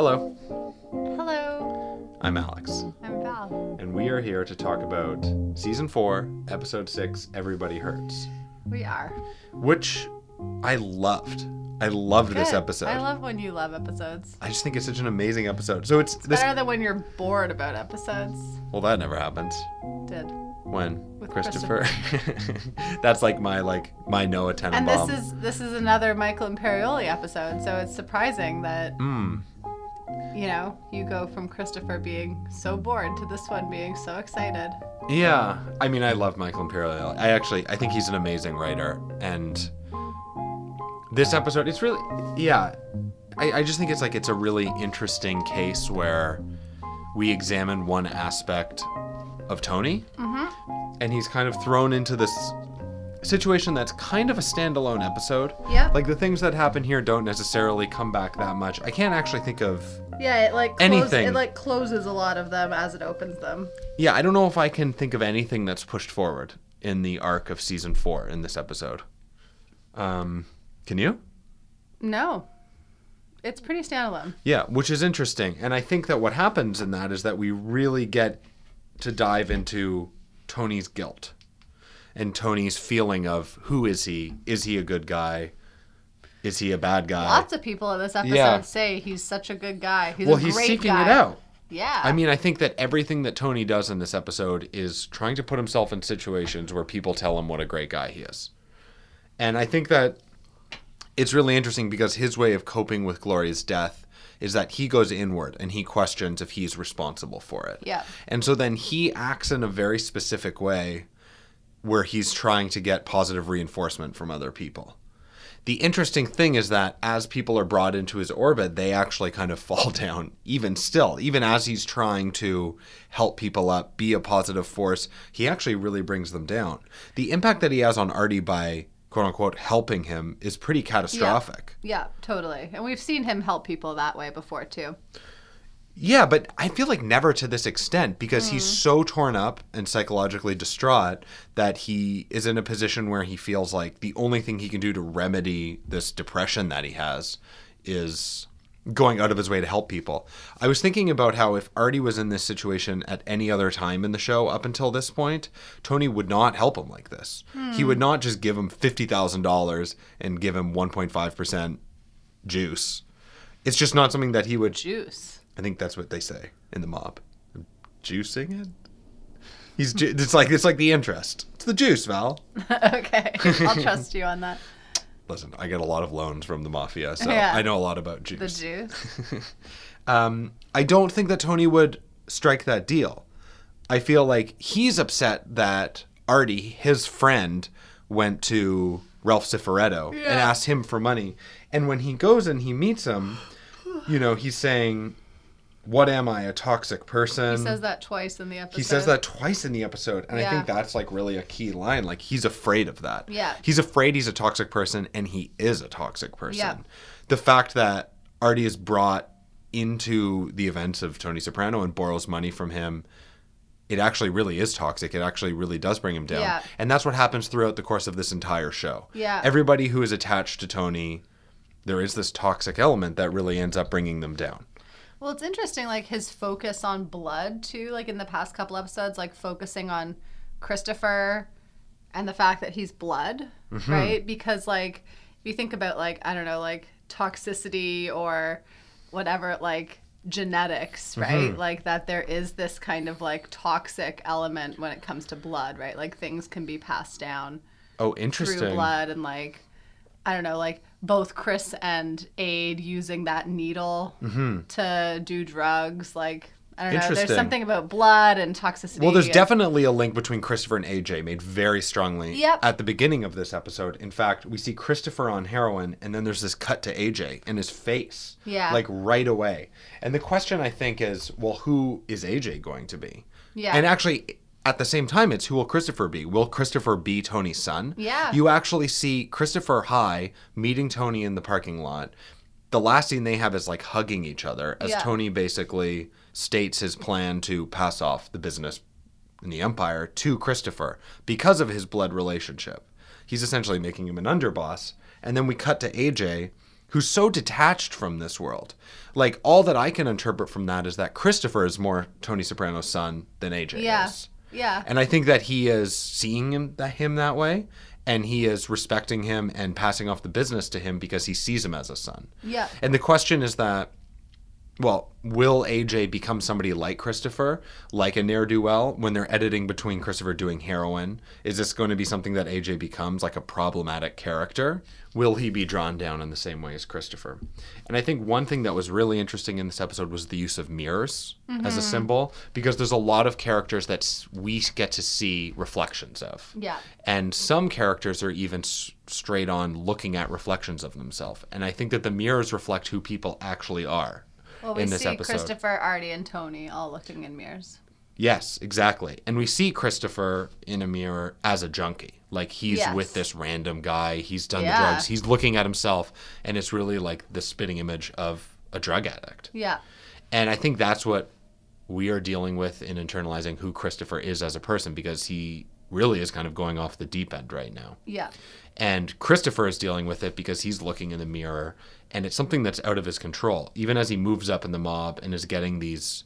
Hello, Hello, I'm Alex, I'm Val. and we are here to talk about season four, episode six, Everybody Hurts, We are. which I loved. I loved this episode. I love when you love episodes. I just think it's such an amazing episode. So it's, It's this. better than when you're bored about episodes. Well, that never happens. Did. When With Christopher. That's like my like my Noah And this is this is another Michael Imperioli episode, so it's surprising that Mm. You know you go from Christopher being so bored to this one being so excited. Yeah, I mean, I love Michael Imperioli. I actually, I think he's an amazing writer, and this episode, it's really, yeah, I, I just think it's like it's a really interesting case where we examine one aspect of Tony, mm-hmm. and he's kind of thrown into this situation that's kind of a standalone episode. Yeah. Like the things that happen here don't necessarily come back that much. I can't actually think of Yeah, it like close- Anything. it it, like like, closes a lot of them as it opens them. Yeah, I don't know if I can think of anything that's pushed forward in the arc of season four in this episode. Um, can you? No. It's pretty standalone. Yeah, which is interesting. And I think that what happens in that is that we really get to dive into Tony's guilt and Tony's feeling of who is he? Is he a good guy? Is he a bad guy? Lots of people in this episode Yeah. say he's such a good guy. He's well, he's seeking guy. it out. Yeah. I mean, I think that everything that Tony does in this episode is trying to put himself in situations where people tell him what a great guy he is. And I think that it's really interesting because his way of coping with Gloria's death is that he goes inward and he questions if he's responsible for it. Yeah. And so then he acts in a very specific way where he's trying to get positive reinforcement from other people. The interesting thing is that as people are brought into his orbit, they actually kind of fall down, even still. Even as he's trying to help people up, be a positive force, he actually really brings them down. The impact that he has on Artie by quote unquote helping him is pretty catastrophic. Yeah, totally. And we've seen him help people that way before too. Yeah, but I feel like never to this extent because he's hmm. so torn up and psychologically distraught that he is in a position where he feels like the only thing he can do to remedy this depression that he has is going out of his way to help people. I was thinking about how if Artie was in this situation at any other time in the show up until this point, Tony would not help him like this. He would hmm. not just give him $50,000 and give him 1.5% juice. It's just not something that he would Juice. I think that's what they say in the mob. Juicing it. He's. Ju- it's like it's like the interest. It's the juice, Val. okay. I'll trust you on that. Listen, I get a lot of loans from the mafia, so Yeah. I know a lot about juice. The juice. um, I don't think that Tony would strike that deal. I feel like he's upset that Artie, his friend, went to Ralph Cifaretto and asked him for money. And when he goes and he meets him, you know, he's saying, "What am I, a toxic person?" He says that twice in the episode. He says that twice in the episode, and I think that's like really a key line. Like he's afraid of that. Yeah. He's afraid he's a toxic person, and he is a toxic person. Yeah. The fact that Artie is brought into the events of Tony Soprano and borrows money from him, it actually really is toxic. It actually really does bring him down. Yeah. And that's what happens throughout the course of this entire show. Yeah. Everybody who is attached to Tony, there is this toxic element that really ends up bringing them down. Well, it's interesting, like his focus on blood too. Like in the past couple episodes, like focusing on Christopher and the fact that he's blood, Mm-hmm. right? Because like if you think about like I don't know, like toxicity or whatever, like genetics, right? Mm-hmm. Like that there is this kind of like toxic element when it comes to blood, right? Like things can be passed down Oh, through interesting. blood and like I don't know, like both Chris and Aid using that needle to do drugs. Like I don't know, Mm-hmm. There's something about blood and toxicity. Well, there's and- definitely a link between Christopher and AJ made very strongly Yep. at the beginning of this episode. In fact, we see Christopher on heroin, and then there's this cut to AJ in his face. Yeah. Like right away. And the question I think is, well, who is AJ going to be? Yeah. And actually, at the same time, it's who will Christopher be? Will Christopher be Tony's son? Yeah. You actually see Christopher High meeting Tony in the parking lot. The last scene they have is like hugging each other as Yeah. Tony basically states his plan to pass off the business in the Empire to Christopher because of his blood relationship. He's essentially making him an underboss. And then we cut to AJ, who's so detached from this world. Like all that I can interpret from that is that Christopher is more Tony Soprano's son than AJ Yeah. is. Yeah. And I think that he is seeing him that, him that way and he is respecting him and passing off the business to him because he sees him as a son. Yeah. And the question is that well, will AJ become somebody like Christopher, like a ne'er do well, when they're editing between Christopher doing heroin? Is this going to be something that AJ becomes like a problematic character? Will he be drawn down in the same way as Christopher? And I think one thing that was really interesting in this episode was the use of mirrors as a mm-hmm. symbol, because there's a lot of characters that we get to see reflections of. Yeah. And some characters are even s- straight on looking at reflections of themselves. And I think that the mirrors reflect who people actually are Well, we in this see episode. Christopher, Artie, and Tony all looking in mirrors. Yes, exactly. And we see Christopher in a mirror as a junkie. Like he's Yes. with this random guy. He's done Yeah. the drugs. He's looking at himself, and it's really like the spitting image of a drug addict. Yeah. And I think that's what we are dealing with in internalizing who Christopher is as a person because he really is kind of going off the deep end right now. Yeah. And Christopher is dealing with it because he's looking in the mirror and it's something that's out of his control. Even as he moves up in the mob and is getting these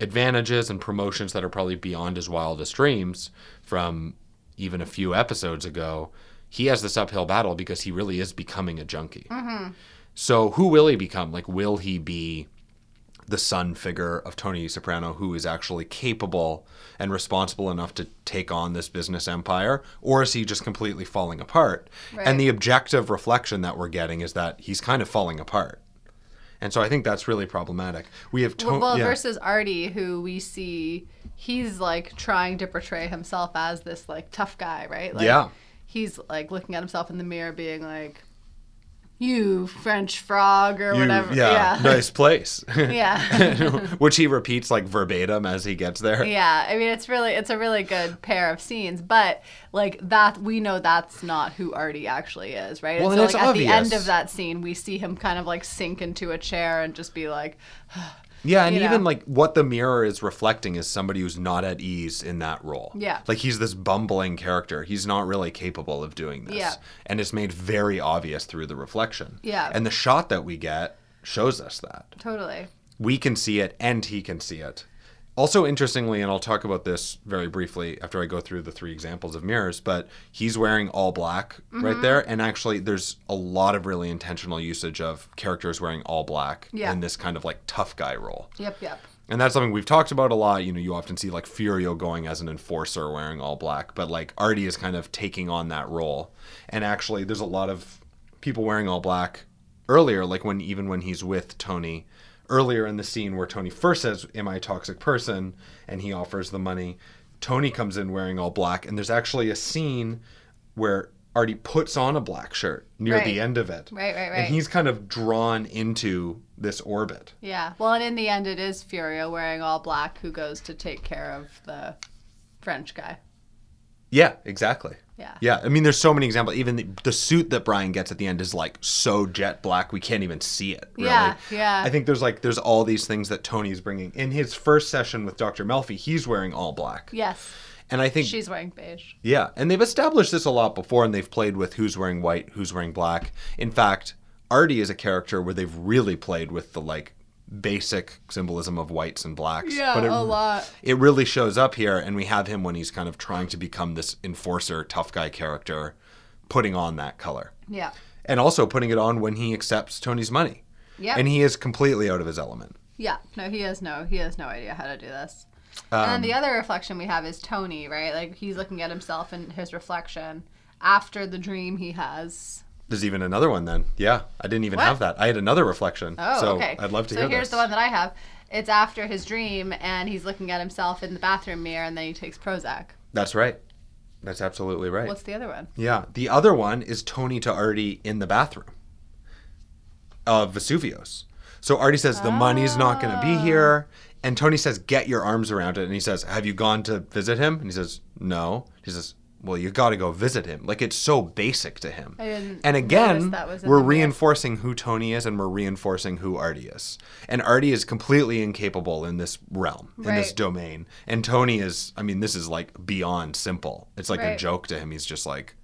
advantages and promotions that are probably beyond his wildest dreams from even a few episodes ago, he has this uphill battle because he really is becoming a junkie. Mm-hmm. So who will he become? Like, will he be the son figure of Tony Soprano who is actually capable and responsible enough to take on this business empire? Or is he just completely falling apart? Right. And the objective reflection that we're getting is that he's kind of falling apart. And so I think that's really problematic. We have to- well yeah. versus Artie, who we see, he's like trying to portray himself as this like tough guy, right? Like, Yeah. He's like looking at himself in the mirror, being like, "You French frog" or You- whatever. yeah, Yeah. nice place. Yeah. Which he repeats like verbatim as he gets there. Yeah, I mean it's really it's a really good pair of scenes, but like that we know that's not who Artie actually is, right? Well, and so it's like at the end of that scene, we see him kind of like sink into a chair and just be like, Yeah, and you even know? like what the mirror is reflecting is somebody who's not at ease in that role. Yeah. Like he's this bumbling character. He's not really capable of doing this. Yeah. And it's made very obvious through the reflection. Yeah. And the shot that we get shows us that. totally. We can see it and he can see it. Also, interestingly, and I'll talk about this very briefly after I go through the three examples of mirrors, but he's wearing all black right Mm-hmm. there. And actually, there's a lot of really intentional usage of characters wearing all black Yeah. in this kind of like tough guy role. Yep, yep. And that's something we've talked about a lot. You know, you often see like Furio going as an enforcer wearing all black, but like Artie is kind of taking on that role. And actually, there's a lot of people wearing all black earlier, like when even when he's with Tony, earlier in the scene where Tony first says, Am I a toxic person? And he offers the money. Tony comes in wearing all black, and there's actually a scene where Artie puts on a black shirt near Right. the end of it. Right, right, right. And he's kind of drawn into this orbit. Yeah. Well, and in the end, it is Furio wearing all black who goes to take care of the French guy. Yeah, exactly. Yeah. Yeah, I mean, there's so many examples. Even the, the suit that Brian gets at the end is like so jet black we can't even see it. Really. Yeah, yeah. I think there's like there's all these things that Tony's bringing in his first session with Dr. Melfi. He's wearing all black, Yes. and I think She's wearing beige. yeah, and they've established this a lot before, and they've played with who's wearing white, who's wearing black. In fact, Artie is a character where they've really played with the like basic symbolism of whites and blacks. Yeah, but it, a lot. It really shows up here, and we have him when he's kind of trying to become this enforcer, tough guy character, putting on that color, Yeah. and also putting it on when he accepts Tony's money. Yep. And he is completely out of his element. Yeah, no, he has no, he has no idea how to do this. Um, and then the other reflection we have is Tony, right? Like he's looking at himself and his reflection after the dream he has. There's even another one then. Yeah, I didn't even What? have that. I had another reflection. Oh, so okay. I'd love to so hear So here's this. the one that I have. It's after his dream, and he's looking at himself in the bathroom mirror, and then he takes Prozac. That's right. That's absolutely right. What's the other one? Yeah. The other one is Tony to Artie in the bathroom of Vesuvius. So Artie says, The money's not going to be Ah. here. And Tony says, Get your arms around it. And he says, Have you gone to visit him? And he says, No. He says, Well, you got to go visit him. Like it's so basic to him. And again, we're reinforcing who Tony is and we're reinforcing who Artie is. And Artie is completely incapable in this realm, in this domain. And Tony is, I mean, this is like beyond simple. It's like a joke to him. He's just like,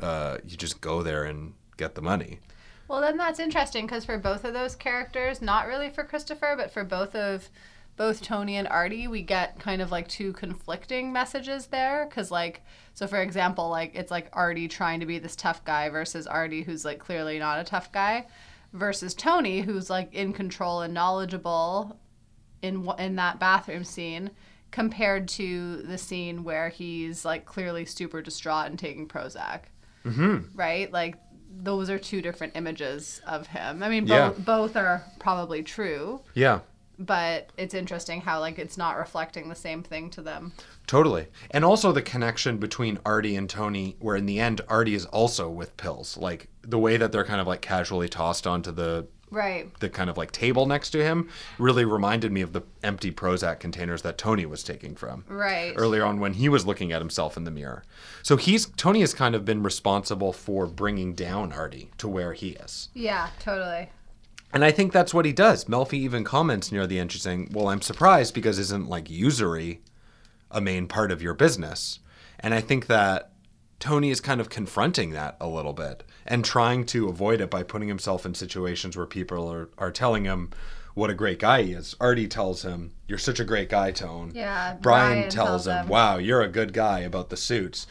uh, you just go there and get the money. Well, then that's interesting because for both of those characters, not really for Christopher, but for both of both Tony and Artie, we get kind of like two conflicting messages there. Because, like, so for example, like it's like Artie trying to be this tough guy versus Artie who's like clearly not a tough guy, versus Tony who's like in control and knowledgeable in in that bathroom scene compared to the scene where he's like clearly super distraught and taking Prozac. Mm-hmm. Right? Like those are two different images of him. I mean, Yeah. both both are probably true, Yeah. But it's interesting how like it's not reflecting the same thing to them. Totally. And also the connection between Artie and Tony, where in the end, Artie is also with pills. Like the way that they're kind of like casually tossed onto the Right. the kind of like table next to him really reminded me of the empty Prozac containers that Tony was taking from Right. earlier on when he was looking at himself in the mirror. So he's Tony has kind of been responsible for bringing down Artie to where he is. Yeah, totally. And I think that's what he does. Melfi even comments near the end, she's saying, Well, I'm surprised because isn't like usury a main part of your business? And I think that Tony is kind of confronting that a little bit and trying to avoid it by putting himself in situations where people are, are telling him what a great guy he is. Artie tells him, You're such a great guy, Tone. Yeah, Brian, Brian tells tells him, him. Wow, you're a good guy about the suits.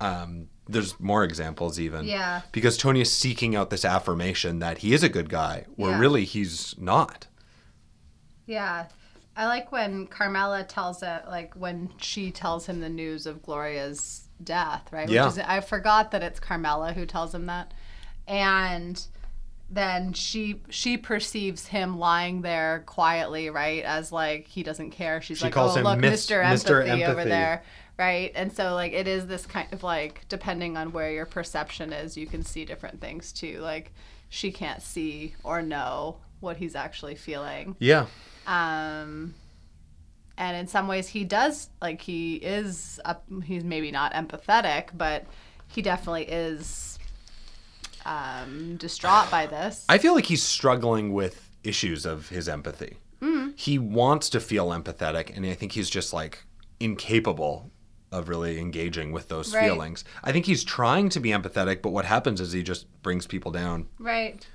Um, there's more examples even. Yeah. Because Tony is seeking out this affirmation that he is a good guy, where Yeah. really he's not. Yeah. I like when Carmela tells it, like when she tells him the news of Gloria's death, right? Yeah. Which is, I forgot that it's Carmela who tells him that. And then she she perceives him lying there quietly, right? As like he doesn't care. She's She like, calls oh him look, Mr. Mr. Empathy, over there, right? And so like it is this kind of like depending on where your perception is, you can see different things too. Like she can't see or know what he's actually feeling Yeah. um and in some ways he does like he is up he's maybe not empathetic but he definitely is um distraught by this I feel like he's struggling with issues of his empathy. Mm-hmm. He wants to feel empathetic, and I think he's just like incapable of really engaging with those Right. feelings. I think he's trying to be empathetic, but what happens is he just brings people down right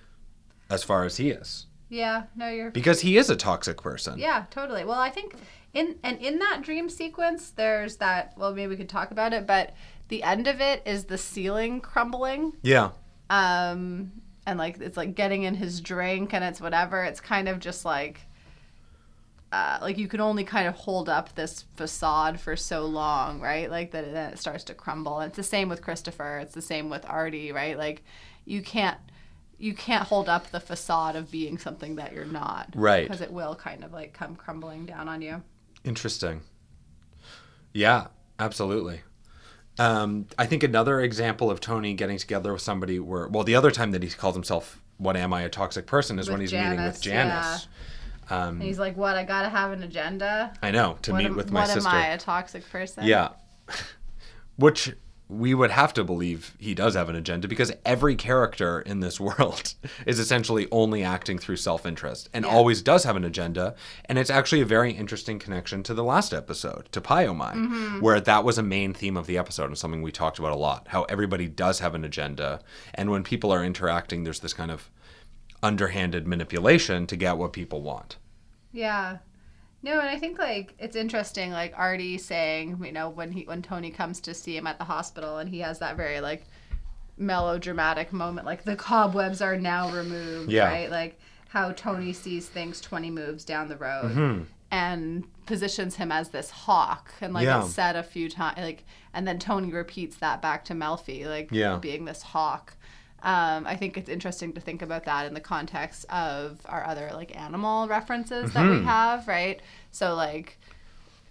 as far as he is yeah no you're because he is a toxic person. yeah totally well i think in and in that dream sequence there's that well maybe we could talk about it but the end of it is the ceiling crumbling Yeah. um and like it's like getting in his drink and it's whatever it's kind of just like uh, like you can only kind of hold up this facade for so long right like that then it starts to crumble and it's the same with christopher it's the same with artie right like you can't you can't hold up the facade of being something that you're not Right. because it will kind of like come crumbling down on you Interesting. Yeah, absolutely. Um, I think another example of Tony getting together with somebody where, well, the other time that he called himself, What Am I, a Toxic Person, is With when he's meeting with Janice. Um, and he's like what i gotta have an agenda I know, to what meet am, with my what sister. am i a toxic person Yeah. Which we would have to believe he does have an agenda because every character in this world is essentially only acting through self interest and Yeah. always does have an agenda. And it's actually a very interesting connection to the last episode, to Pie-O-My, Mm-hmm. where that was a main theme of the episode and something we talked about a lot how everybody does have an agenda. And when people are interacting, there's this kind of underhanded manipulation to get what people want. Yeah. No, and I think like it's interesting, like Artie saying, you know, when he when Tony comes to see him at the hospital and he has that very like melodramatic moment, like the cobwebs are now removed, Yeah. right? Like how Tony sees things twenty moves down the road Mm-hmm. and positions him as this hawk and like Yeah. it's said a few times like and then Tony repeats that back to Melfi, like Yeah. being this hawk. Um, I think it's interesting to think about that in the context of our other like animal references that Mm-hmm. we have, right? So like,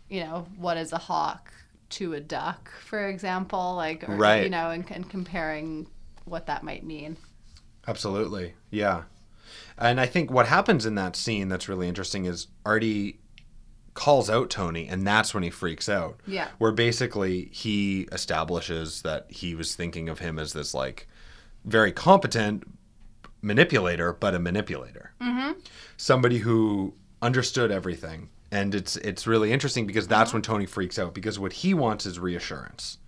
you know, what is a hawk to a duck, for example, like, or, Right. you know, and, and comparing what that might mean. Absolutely. Yeah. And I think what happens in that scene that's really interesting is Artie calls out Tony and that's when he freaks out. Yeah. Where basically he establishes that he was thinking of him as this like very competent manipulator, but a manipulator. Mm-hmm. Somebody who understood everything. And it's it's really interesting because that's when Tony freaks out because what he wants is reassurance.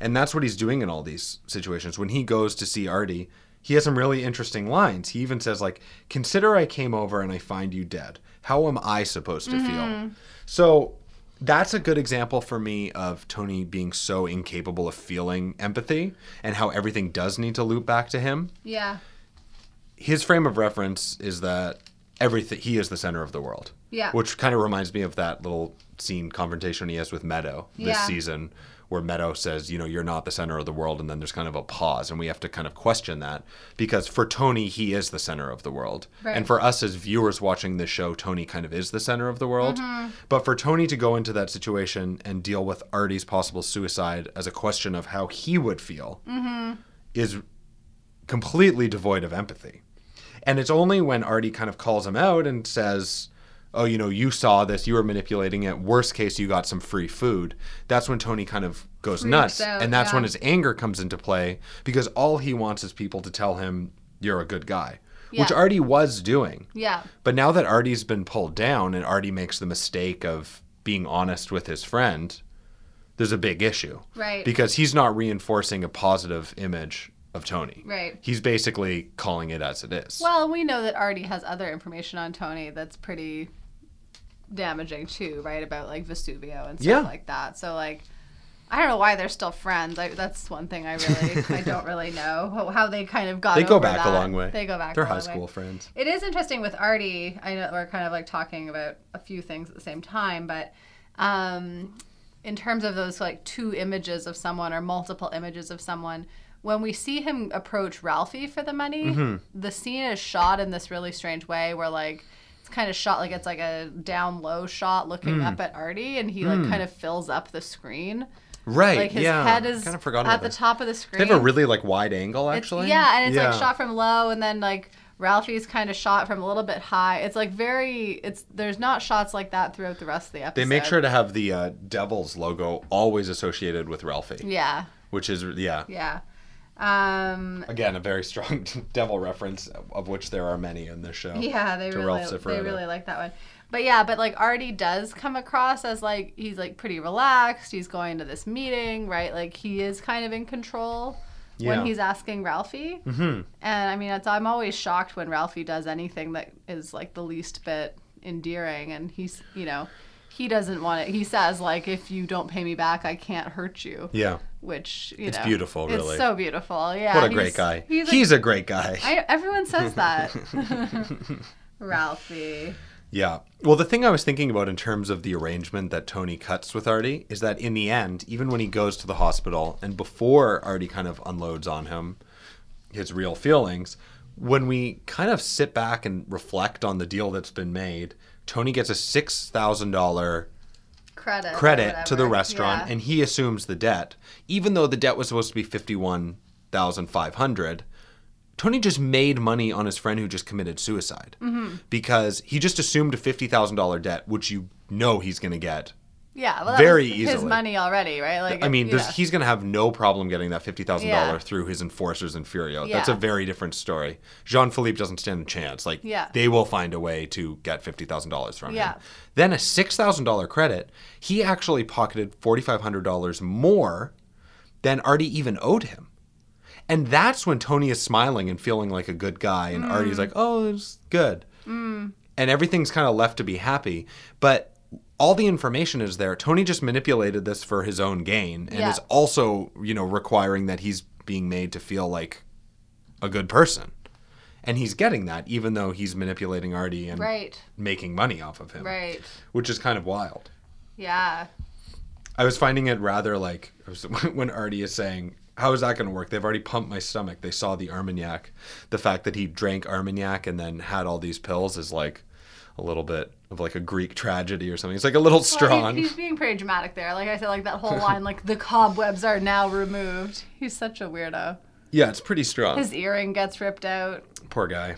And that's what he's doing in all these situations. When he goes to see Artie, he has some really interesting lines. He even says like, "Consider I came over and I find you dead. How am I supposed to feel?" So that's a good example for me of Tony being so incapable of feeling empathy and how everything does need to loop back to him. Yeah. His frame of reference is that everything he is the center of the world. Yeah. Which kind of reminds me of that little scene confrontation he has with Meadow this Yeah. season where Meadow says, you know, you're not the center of the world and then there's kind of a pause and we have to kind of question that because for Tony he is the center of the world. Right. And for us as viewers watching this show, Tony kind of is the center of the world. Mm-hmm. But for Tony to go into that situation and deal with Artie's possible suicide as a question of how he would feel Mm-hmm. is completely devoid of empathy. And it's only when Artie kind of calls him out and says, Oh, you know, you saw this, you were manipulating it. Worst case, you got some free food. That's when Tony kind of goes Freaks nuts. out, and that's when his anger comes into play because all he wants is people to tell him, You're a good guy, which Artie was doing. Yeah. But now that Artie's been pulled down and Artie makes the mistake of being honest with his friend, there's a big issue. Right. Because he's not reinforcing a positive image of Tony. Right. He's basically calling it as it is. Well, we know that Artie has other information on Tony that's pretty damaging too, right? About like Vesuvio and stuff Yeah. like that. So like, I don't know why they're still friends. I, that's one thing I really, I don't really know how, they kind of got. they go back a long way. They go back. They're high long way. school friends. It is interesting with Artie. I know we're kind of like talking about a few things at the same time, but um, in terms of those like two images of someone or multiple images of someone, when we see him approach Ralphie for the money, Mm-hmm. the scene is shot in this really strange way where like kind of shot like it's like a down low shot looking Mm. up at Artie, and he like kind of fills up the screen. Right. Like his yeah. head is kind of forgot at the top of the screen. They have a really like wide angle It's- actually. yeah, and it's Yeah. like shot from low, and then like Ralphie's kind of shot from a little bit high. It's like very. It's there's not shots like that throughout the rest of the episode. They make sure to have the uh, Devils logo always associated with Ralphie, Yeah, which is yeah. yeah. Um, Again, a very strong devil reference, of which there are many in this show. yeah, they really they really like that one. But yeah, but like Artie does come across as like he's like pretty relaxed. He's going to this meeting, right? Like he is kind of in control Yeah. when he's asking Ralphie. hmm And I mean, it's, I'm always shocked when Ralphie does anything that is like the least bit endearing. And he's, you know, he doesn't want it. He says, like, if you don't pay me back, I can't hurt you. Yeah. Which, you It's know. beautiful, really. It's so beautiful. Yeah. What a great guy. He's, He's, a, a great guy. I, everyone says that. Ralphie. Yeah. Well, the thing I was thinking about in terms of the arrangement that Tony cuts with Artie is that in the end, even when he goes to the hospital and before Artie kind of unloads on him his real feelings, when we kind of sit back and reflect on the deal that's been made, Tony gets a $6,000 Credit. credit to the restaurant Yeah. and he assumes the debt even though the debt was supposed to be 51,500 Tony just made money on his friend who just committed suicide Mm-hmm. because he just assumed a $50,000 debt which you know he's going to get Yeah. Well, very was his money already, right? Like, I mean, yeah. he's going to have no problem getting that $50,000 through his enforcers in Furio. That's a very different story. Jean Philippe doesn't stand a chance. Like, Yeah. they will find a way to get $50,000 from Yeah. him. Then a $6,000 credit, he actually pocketed $4,500 more than Artie even owed him. And that's when Tony is smiling and feeling like a good guy, and Artie's mm. like, oh, it's good. Mm. And everything's kind of left to be happy. But all the information is there. Tony just manipulated this for his own gain and Yeah. is also, you know, requiring that he's being made to feel like a good person. And he's getting that even though he's manipulating Artie and Right. making money off of him, Right. which is kind of wild. Yeah. I was finding it rather like when Artie is saying, "How is that going to work? They've already pumped my stomach. They saw the Armagnac. The fact that he drank Armagnac and then had all these pills is like a little bit of like a Greek tragedy or something. It's like a little Well, strong. he's, he's being pretty dramatic there. Like I said, like that whole line, like the cobwebs are now removed. He's such a weirdo. yeah, it's pretty strong. His earring gets ripped out. Poor guy.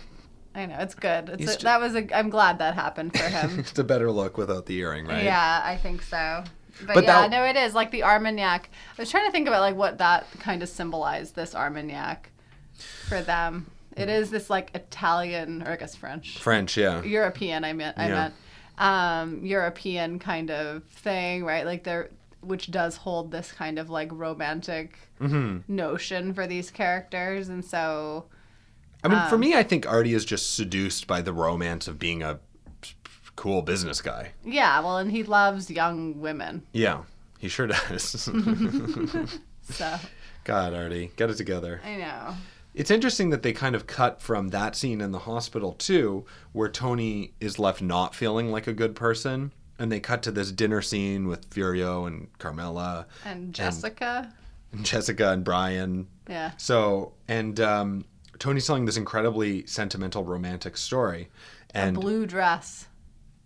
I know it's good. It's a, ju- that was a. I'm glad that happened for him. It's a better look without the earring, right? Yeah, I think so. But, But yeah, that- no, it is like the Armagnac. I was trying to think about like what that kind of symbolized. This Armagnac for them. It is this like Italian or I guess French, French, yeah. European. I meant. I Yeah. meant um, European kind of thing, right? Like they're which does hold this kind of like romantic hmm notion for these characters, and so I mean, Um, for me, I think Artie is just seduced by the romance of being a cool business guy. Yeah, well, and he loves young women. Yeah, he sure does. So God, Artie, get it together. I know. It's interesting that they kind of cut from that scene in the hospital too, where Tony is left not feeling like a good person, and they cut to this dinner scene with Furio and Carmela And Jessica. and Jessica and Brian. yeah. So, and um, Tony's telling this incredibly sentimental, romantic story, and the Blue dress.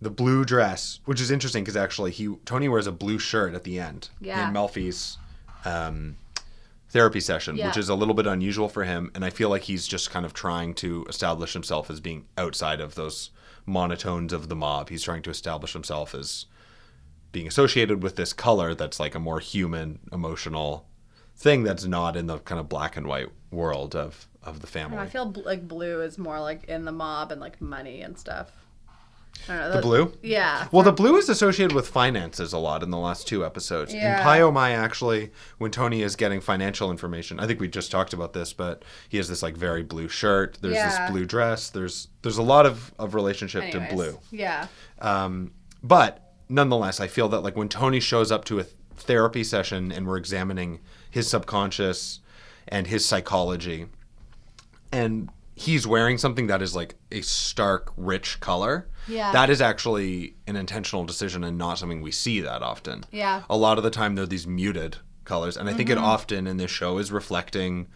the blue dress, which is interesting because actually he Tony wears a blue shirt at the end Yeah. in Melfi's um, therapy session, Yeah. which is a little bit unusual for him, and I feel like he's just kind of trying to establish himself as being outside of those monotones of the mob. He's trying to establish himself as being associated with this color that's like a more human, emotional thing that's not in the kind of black and white world of of the family. I feel bl- like blue is more like in the mob and like money and stuff. I don't know. The that- blue? Yeah. Well, the blue is associated with finances a lot in the last two episodes. Yeah. In Pie-O-My, actually, when Tony is getting financial information, I think we just talked about this, but he has this like very blue shirt. There's Yeah. this blue dress. There's there's a lot of, of relationship Anyways, to blue. Yeah. Um, but nonetheless, I feel that like when Tony shows up to a therapy session and we're examining his subconscious and his psychology, and he's wearing something that is like a stark, rich color. Yeah. That is actually an intentional decision and not something we see that often. Yeah. A lot of the time, they're these muted colors. And I think it mm-hmm. often in this show is reflecting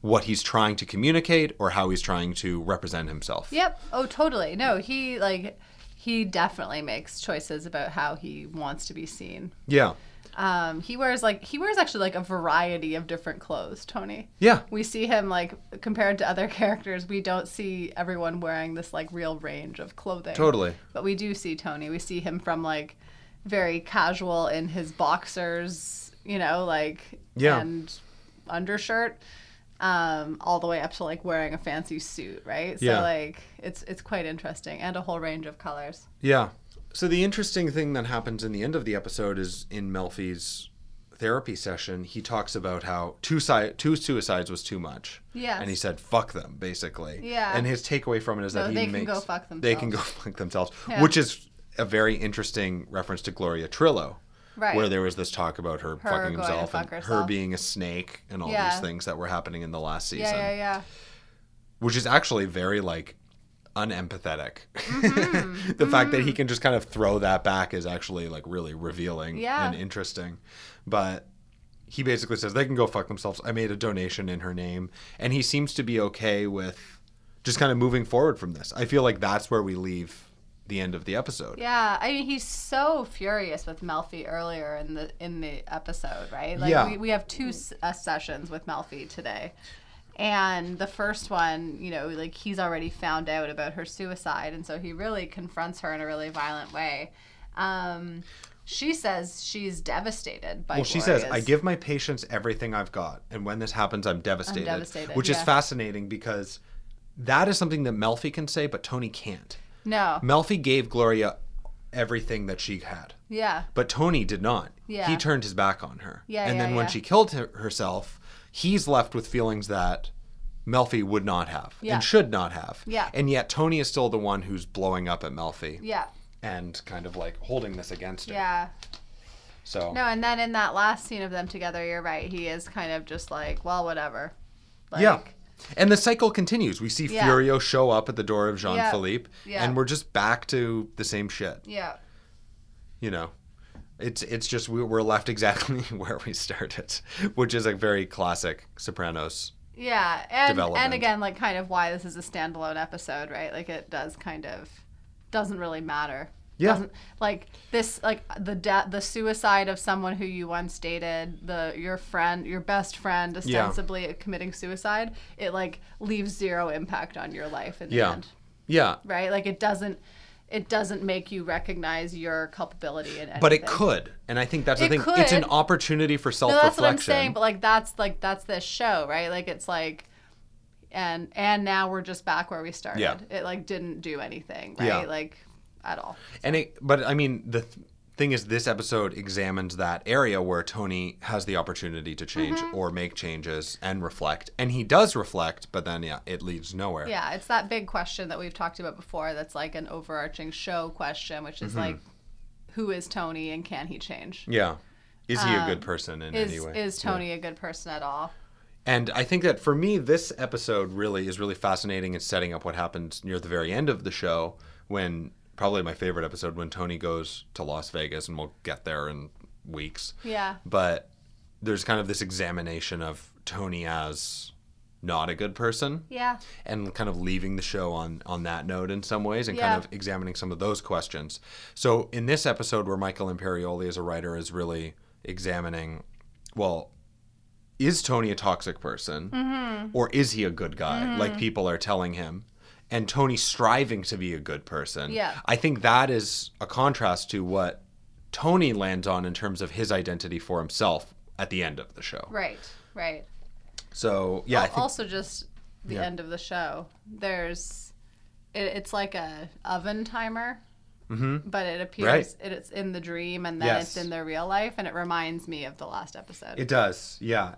what he's trying to communicate or how he's trying to represent himself. Yep. Oh, totally. No, he like he definitely makes choices about how he wants to be seen. Yeah. Um, he wears like he wears actually like a variety of different clothes. Tony. Yeah. We see him like compared to other characters, we don't see everyone wearing this like real range of clothing. Totally. But we do see Tony. We see him from like very casual in his boxers, you know, like Yeah. and undershirt, um, all the way up to like wearing a fancy suit, right? So Yeah. like it's it's quite interesting and a whole range of colors. Yeah. So the interesting thing that happens in the end of the episode is in Melfi's therapy session, he talks about how two si- two suicides was too much. Yes. And he said fuck them basically. Yeah. And his takeaway from it is No, that he they can go fuck themselves. They can go fuck themselves, Yeah. which is a very interesting reference to Gloria Trillo. Right. Where there was this talk about her, fucking going to himself fuck and her being a snake and all Yeah. these things that were happening in the last season yeah, yeah, yeah. which is actually very like unempathetic. Mm-hmm. the fact that he can just kind of throw that back is actually like really revealing Yeah. and interesting. But he basically says they can go fuck themselves. I made a donation in her name, and he seems to be okay with just kind of moving forward from this. I feel like that's where we leave the end of the episode. Yeah, I mean he's so furious with Melfi earlier in the in the episode, right? Like Yeah. we, we have two s- uh, sessions with Melfi today. And the first one, you know, like he's already found out about her suicide and so he really confronts her in a really violent way. Um she says she's devastated by Well, she says, "I give my patients everything I've got, and when this happens, I'm devastated." I'm devastated, which is fascinating because that is something that Melfi can say, but Tony can't. No. Melfi gave Gloria everything that she had, Yeah. but Tony did not. Yeah. He turned his back on her. Yeah, and yeah, then when yeah. she killed her- herself, he's left with feelings that Melfi would not have Yeah. and should not have. Yeah. And yet Tony is still the one who's blowing up at Melfi Yeah. and kind of like holding this against her. Yeah. So No, and then in that last scene of them together, you're right. He is kind of just like, well, whatever. Like, yeah. And the cycle continues. We see Yeah. Furio show up at the door of Jean. Philippe, Yeah. and we're just back to the same shit. Yeah. you know it's it's just we- we're left exactly where we started which is a very classic sopranos Yeah, and and again, like kind of why this is a standalone episode, right? Like it does kind of doesn't really matter. Yeah. Doesn't, like this, like the de- the suicide of someone who you once dated, the your friend, your best friend, ostensibly committing suicide. It like leaves zero impact on your life in the yeah end, yeah right? Like it doesn't, it doesn't make you recognize your culpability in anything. but it could and i think that's the It thing it's an opportunity for self-reflection No, that's what I'm saying. But like that's like that's this show, right? Like it's like, and and now we're just back where we started. Yeah. It like didn't do anything, right? Yeah. Like at all. and it but i mean the thing is, this episode examines that area where Tony has the opportunity to change Mm-hmm. or make changes and reflect, and he does reflect, but then yeah, it leads nowhere. Yeah, it's that big question that we've talked about before that's like an overarching show question, which Mm-hmm. is like, who is Tony and can he change? Yeah. Is he a good Um, person in Is, any way? is Yeah. Tony a good person at all? And I think that for me, this episode really is really fascinating in setting up what happens near the very end of the show when probably my favorite episode when Tony goes to Las Vegas, and we'll get there in weeks. Yeah. But there's kind of this examination of Tony as not a good person Yeah. and kind of leaving the show on on that note in some ways and Yeah. kind of examining some of those questions. So in this episode where Michael Imperioli as a writer is really examining well is Tony a toxic person Mm-hmm. or is he a good guy like people are telling him and Tony striving to be a good person. Yeah. I think that is a contrast to what Tony lands on in terms of his identity for himself at the end of the show. Right. Right. So, yeah, I think also just the Yeah. end of the show. There's, it, it's like a oven timer. Mhm. But it appears Right. it, it's in the dream and then Yes. it's in their real life, and it reminds me of the last episode. it does. Yeah.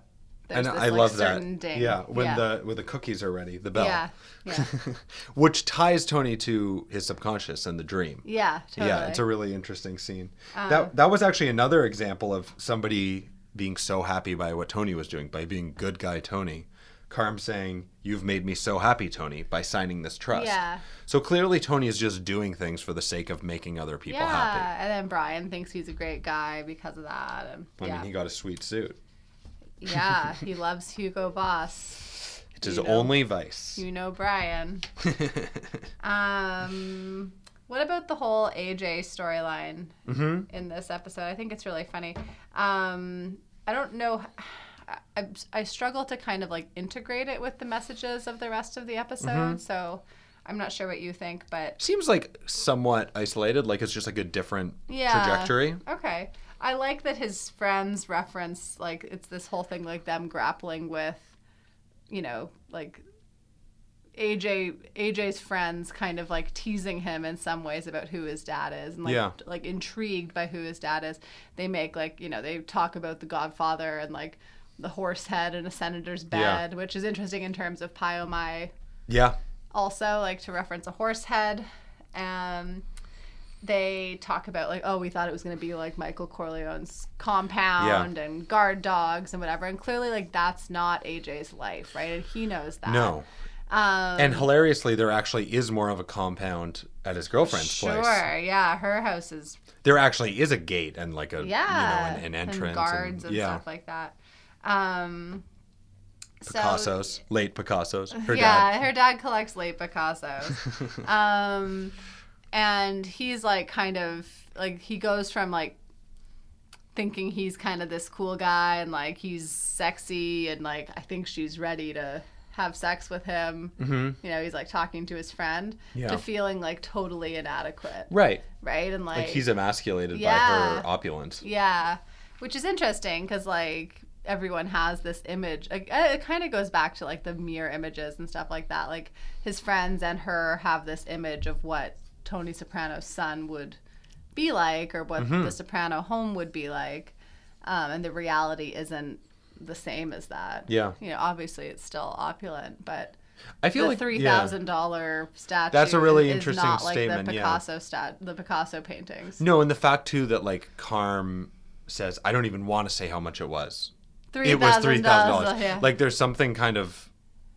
There's and this, I like, love that. ding. Yeah, when Yeah. the when the cookies are ready, the bell. Yeah, yeah. Which ties Tony to his subconscious and the dream. yeah, totally. Yeah, it's a really interesting scene. Um, that that was actually another example of somebody being so happy by what Tony was doing, by being good guy Tony. Carm saying, "You've made me so happy, Tony, by signing this trust." Yeah. So clearly, Tony is just doing things for the sake of making other people yeah, happy. Yeah, and then Brian thinks he's a great guy because of that. And, I yeah, mean, he got a sweet suit. Yeah, he loves Hugo Boss. It's his You know. only vice. You know Brian. Um, what about the whole AJ storyline mm-hmm. in this episode? I think it's really funny. Um, I don't know. I, I struggle to kind of like integrate it with the messages of the rest of the episode. Mm-hmm. So I'm not sure what you think, but Seems like somewhat isolated, like it's just like a different Yeah. trajectory. okay. I like that his friends reference like it's this whole thing like them grappling with, you know, like AJ AJ's friends kind of like teasing him in some ways about who his dad is and like Yeah. like intrigued by who his dad is. They make like, you know, they talk about the Godfather and like the horse head in a senator's Yeah. bed, which is interesting in terms of Pie-O-My Yeah. also like to reference a horse head. Um, they talk about like, oh, we thought it was going to be like Michael Corleone's compound and guard dogs and whatever, and clearly like that's not AJ's life, right? And he knows that. No. Um, And hilariously, there actually is more of a compound at his girlfriend's sure, place. Sure, yeah, her house is There actually is a gate and like a yeah, you know an, an entrance and guards and, yeah. stuff like that. Um, so- Picasso's, late Picasso's. Her yeah, dad. her dad collects late Picassos. um, and he's like kind of like he goes from like thinking he's kind of this cool guy and like he's sexy and like I think she's ready to have sex with him. hmm You know, he's like talking to his friend Yeah. to feeling like totally inadequate, Right. right? And like, Like he's emasculated Yeah. by her opulence. yeah, which is interesting because like everyone has this image. Like, uh, it kind of goes back to like the mirror images and stuff like that. Like his friends and her have this image of what Tony Soprano's son would be like, or what Mhm. the Soprano home would be like, um, and the reality isn't the same as that. Yeah. You know, obviously it's still opulent, but I feel the like three yeah. thousand dollar statue. That's a really interesting not like statement, The yeah. Picasso stat, the Picasso paintings. No, and the fact too that like Carm says, I don't even want to say how much it was. Three it was three thousand dollars. Like there's something kind of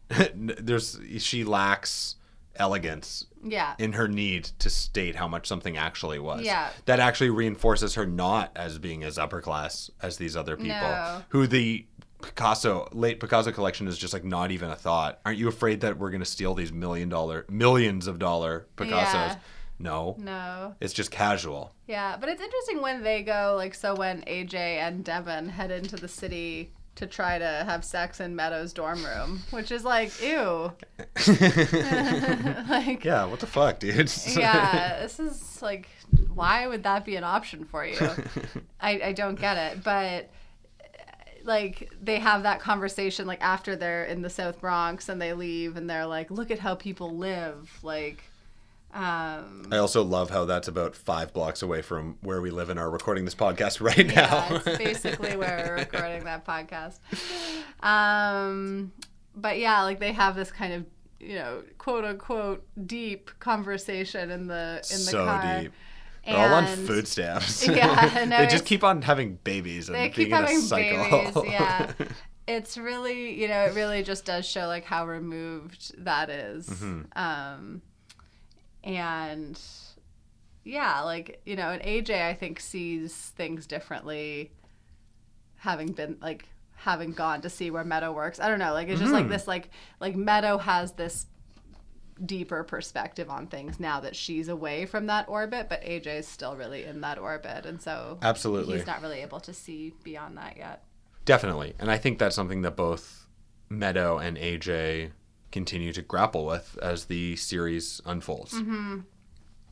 there's she lacks elegance yeah. in her need to state how much something actually was. Yeah. That actually reinforces her not as being as upper class as these other people No. who the Picasso late Picasso collection is just like not even a thought. Aren't you afraid that we're going to steal these million dollar millions of dollar Picassos? Yeah. No. No. It's just casual. Yeah, but it's interesting when they go like so when AJ and Devin head into the city to try to have sex in Meadows' dorm room, which is like ew. like yeah, what the fuck, dude? yeah, this is like why would that be an option for you? I, I don't get it, but like they have that conversation like after they're in the South Bronx and they leave and they're like, look at how people live, like Um, I also love how that's about five blocks away from where we live and are recording this podcast right yeah, now. it's basically where we're recording that podcast. Um, but yeah, like they have this kind of you know quote unquote deep conversation in the in the so car. deep. They're all on food stamps. Yeah, know, they just keep on having babies and being in a cycle. babies, yeah. It's really, you know, it really just does show like how removed that is. Mm-hmm. Um, and yeah, like you know, and AJ I think sees things differently, having been like having gone to see where Meadow works. I don't know, like it's just like mm. this, like like Meadow has this deeper perspective on things now that she's away from that orbit, but AJ is still really in that orbit, and so Absolutely. he's not really able to see beyond that yet. Definitely. And I think that's something that both Meadow and AJ continue to grapple with as the series unfolds. Mm-hmm.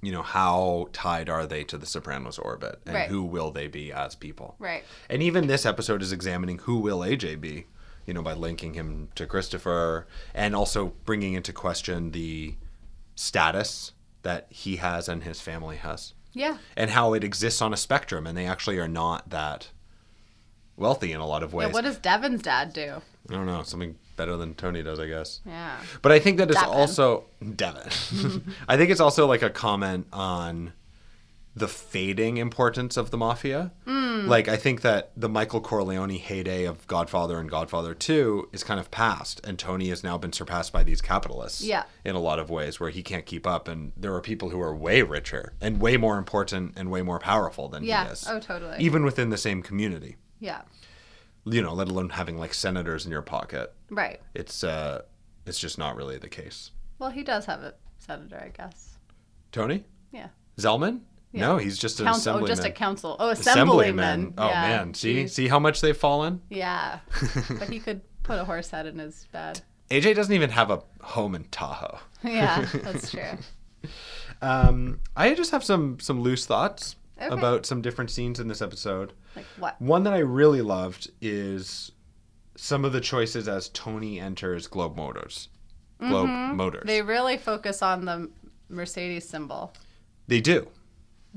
You know, how tied are they to the Sopranos orbit? And Right. who will they be as people? Right. And even this episode is examining who will AJ be, you know, by linking him to Christopher and also bringing into question the status that he has and his family has Yeah. and how it exists on a spectrum and they actually are not that wealthy in a lot of ways. Yeah, what does Devin's dad do? I don't know, something better than Tony does, I guess. Yeah. But I think that it's Devin. also Devin. I think it's also like a comment on the fading importance of the mafia. Hmm. Like I think that the Michael Corleone heyday of Godfather and Godfather 2 is kind of past and Tony has now been surpassed by these capitalists Yeah. in a lot of ways where he can't keep up and there are people who are way richer and way more important and way more powerful than Yeah. he is. Oh, totally. Even within the same community. yeah. You know, let alone having like senators in your pocket. Right. It's uh it's just not really the case. Well, he does have a senator, I guess. Tony? Yeah. Zellman? Yeah. No, he's just an Council. Oh, just a council. Oh, assemblyman. Oh yeah. man, see Jeez. see how much they've fallen. Yeah. but he could put a horse head in his bed. AJ doesn't even have a home in Tahoe. Yeah, that's true. Um, I just have some some loose thoughts Okay. about some different scenes in this episode. Like what? One that I really loved is some of the choices as Tony enters Globe Motors. Globe Motors. Mm-hmm. They really focus on the Mercedes symbol. They do.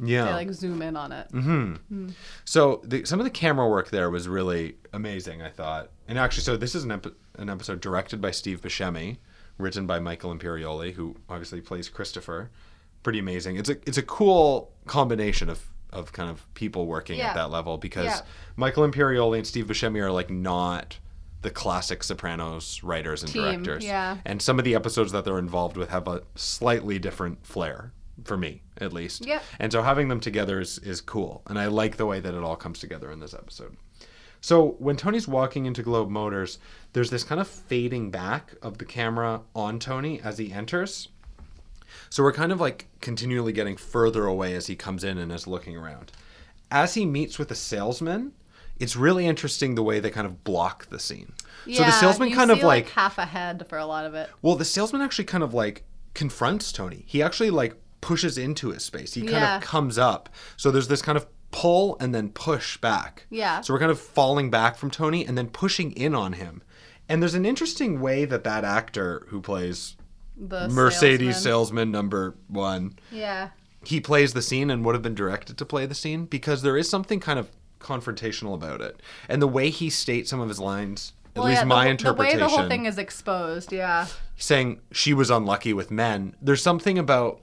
Yeah. They like zoom in on it. Mm-hmm. So the, some of the camera work there was really amazing, I thought. And actually, so this is an, epi- an episode directed by Steve Buscemi, written by Michael Imperioli, who obviously plays Christopher. Pretty amazing. It's a it's a cool combination of of kind of people working Yeah. at that level because Yeah. Michael Imperioli and Steve Buscemi are like not the classic Sopranos writers and Team, directors. yeah. And some of the episodes that they're involved with have a slightly different flair for me, at least. Yep. And so having them together is, is cool. And I like the way that it all comes together in this episode. So when Tony's walking into Globe Motors, there's this kind of fading back of the camera on Tony as he enters. So we're kind of like continually getting further away as he comes in and is looking around. As he meets with the salesman, it's really interesting the way they kind of block the scene. so the salesman kind of see, like half ahead for a lot of it. well, the salesman actually kind of like confronts Tony. He actually like pushes into his space. He kind Yeah. of comes up. So there's this kind of pull and then push back. Yeah. So we're kind of falling back from Tony and then pushing in on him. And there's an interesting way that that actor who plays The Mercedes salesman. salesman number 1 Yeah. he plays the scene and would have been directed to play the scene because there is something kind of confrontational about it. And the way he states some of his lines, at Well, least yeah, my the, interpretation The way the whole thing is exposed, yeah. saying she was unlucky with men. There's something about,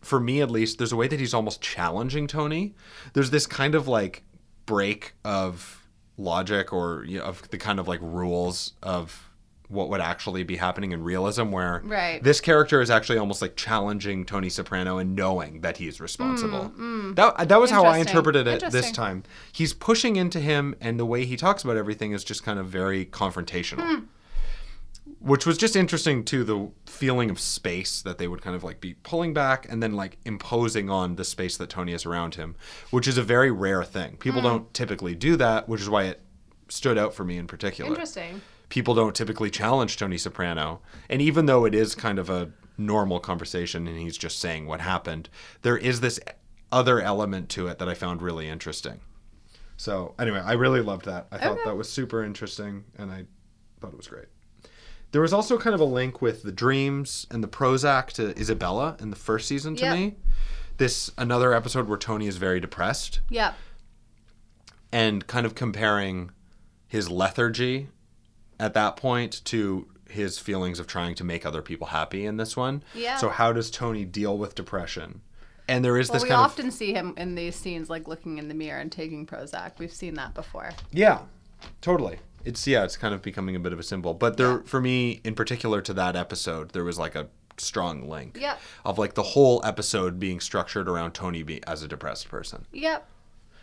for me at least, there's a way that he's almost challenging Tony. There's this kind of like break of logic or you know, of the kind of like rules of what would actually be happening in realism where Right. this character is actually almost like challenging Tony Soprano and knowing that he's responsible. That, that was how I Mm, interpreted it this time. He's pushing into him and the way he talks about everything is just kind of very confrontational Hmm. which was just interesting too the feeling of space that they would kind of like be pulling back and then like imposing on the space that tony is around him which is a very rare thing Hmm. people don't typically do that which is why it stood out for me in particular Interesting. People don't typically challenge tony soprano and even though it is kind of a normal conversation and he's just saying what happened there is this other element to it that i found really interesting so anyway i really loved that i thought Okay. that was super interesting and i thought it was great There was also kind of a link with the dreams and the Prozac to Isabella in the first season to Yep. me. This another episode where Tony is very depressed Yep. and kind of comparing his lethargy at that point to his feelings of trying to make other people happy in this one. Yeah. So how does Tony deal with depression? And there is Well, this we often see him in these scenes, like looking in the mirror and taking Prozac. We've seen that before. yeah, totally. It's yeah, it's kind of becoming a bit of a symbol. But there, Yeah. for me, in particular to that episode, there was like a strong link Yep. of like the whole episode being structured around Tony be, as a depressed person Yep.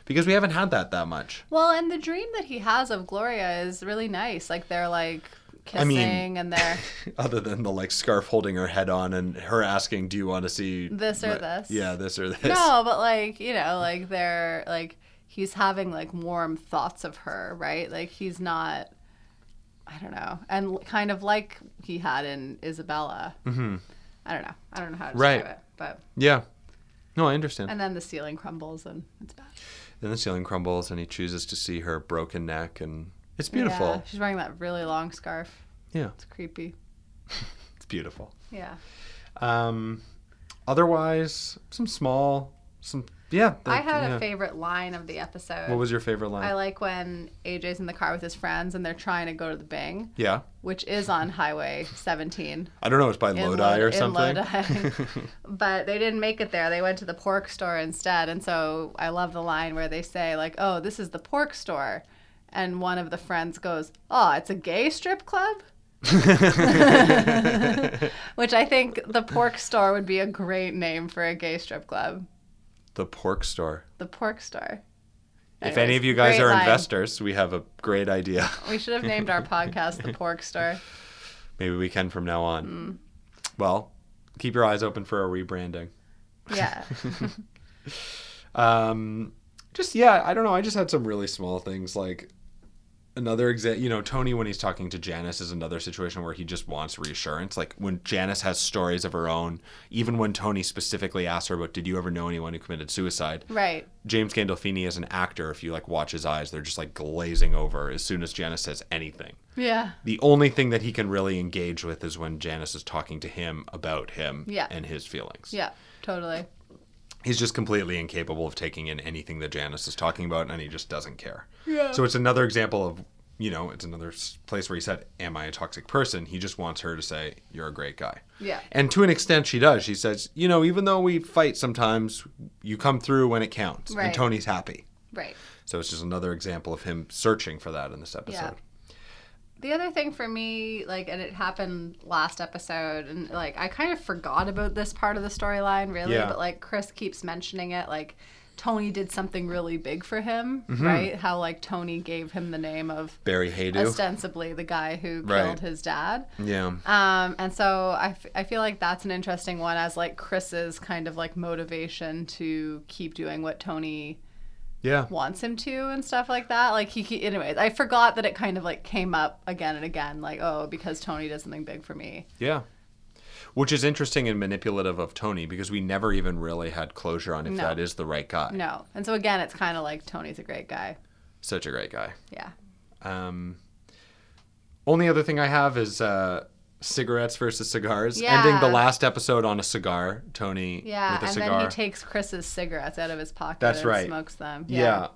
Because we haven't had that that much. Well, and the dream that he has of Gloria is really nice. Like they're like kissing I mean- and they're Other than the like scarf holding her head on and her asking, "Do you want to see This or my-" this? Yeah, this or this. no, but like you know, like they're like he's having like warm thoughts of her, right? Like he's not. I don't know, and kind of like he had in Isabella. Mm-hmm. I don't know. I don't know how to describe Right. it, but Yeah. No, I understand. and then the ceiling crumbles and it's bad. Then the ceiling crumbles and he chooses to see her broken neck and it's beautiful. Yeah, she's wearing that really long scarf. Yeah, It's creepy. it's beautiful. Yeah. Um, otherwise, some small, some yeah. I had yeah. a favorite line of the episode. What was your favorite line? I like when AJ's in the car with his friends and they're trying to go to the Bing, yeah, which is on Highway 17 I don't know. It's by Lodi or in. Lodi. but they didn't make it there. They went to the pork store instead. And so I love the line where they say like, "Oh, this is the pork store," and one of the friends goes, "Oh, it's a gay strip club." Which I think the pork store would be a great name for a gay strip club. The pork store. The pork store. if Anyways, any of you guys are line. investors, we have a great idea. We should have named our podcast The Pork Store. Maybe we can from now on. Mm. Well, keep your eyes open for a rebranding. Yeah. Um, just yeah, I don't know. I just had some really small things like another example. You know, Tony when he's talking to Janice is another situation where he just wants reassurance. Like when Janice has stories of her own, even when Tony specifically asks her about, "Did you ever know anyone who committed suicide?" right. James Gandolfini as an actor, if you like watch his eyes, they're just like glazing over as soon as Janice says anything. Yeah. The only thing that he can really engage with is when Janice is talking to him about him Yeah. and his feelings. Yeah. Totally. He's just completely incapable of taking in anything that Janice is talking about, and he just doesn't care. Yeah. So it's another example of, you know, it's another place where he said, "Am I a toxic person?" He just wants her to say, "You're a great guy." Yeah. And to an extent, she does. She says, "You know, even though we fight sometimes, you come through when it counts." Right. And Tony's happy. Right. So it's just another example of him searching for that in this episode. The other thing for me, like, and it happened last episode, and like, I kind of forgot about this part of the storyline, really, Yeah. but like, Chris keeps mentioning it. Like, Tony did something really big for him, Mm-hmm. right? How, like, Tony gave him the name of Barry Haydu. ostensibly the guy who Right. killed his dad. yeah. Um, and so I, f- I feel like that's an interesting one as like Chris's kind of like motivation to keep doing what Tony Yeah. wants him to and stuff like that. Like he, he anyways, I forgot that it kind of like came up again and again, like oh because Tony does something big for me. Yeah. Which is interesting and manipulative of Tony because we never even really had closure on if No. that is the right guy. No, and so again, it's kind of like Tony's a great guy. Such a great guy. Yeah. Um, only other thing I have is uh, cigarettes versus cigars. Yeah. Ending the last episode on a cigar, Tony Yeah, with a and cigar. then he takes Chris's cigarettes out of his pocket That's and right. smokes them. yeah.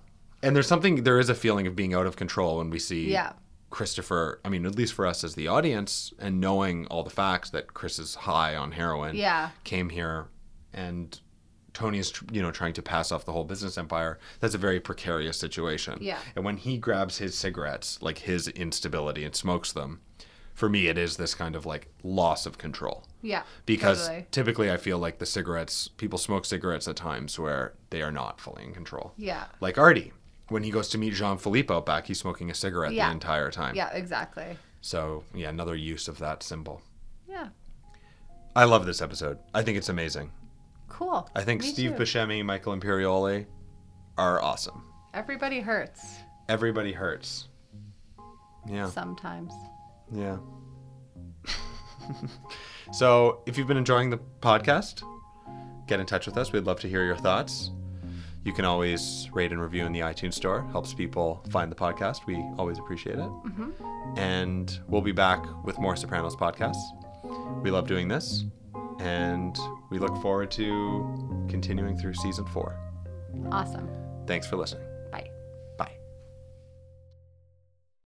And there's something, there is a feeling of being out of control when we see Yeah. Christopher. I mean, at least for us as the audience, and knowing all the facts that Chris is high on heroin, Yeah. came here and Tony is, you know, trying to pass off the whole business empire. That's a very precarious situation. Yeah. And when he grabs his cigarettes, like his instability, and smokes them, for me, it is this kind of like loss of control. Yeah. Because totally. typically I feel like the cigarettes, people smoke cigarettes at times where they are not fully in control. Yeah. Like Artie. When he goes to meet Jean Philippe out back, he's smoking a cigarette Yeah. the entire time. Yeah, exactly. So, yeah, another use of that symbol. Yeah. I love this episode. I think it's amazing. Cool. I think Me Steve too. Buscemi, Michael Imperioli are awesome. Everybody hurts Everybody hurts. Yeah, sometimes. Yeah. so, if you've been enjoying the podcast, get in touch with us. We'd love to hear your thoughts. You can always rate and review in the iTunes store. Helps people find the podcast. We always appreciate it. Mm-hmm. And we'll be back with more Sopranos podcasts. We love doing this, and we look forward to continuing through season four. Awesome. Thanks for listening.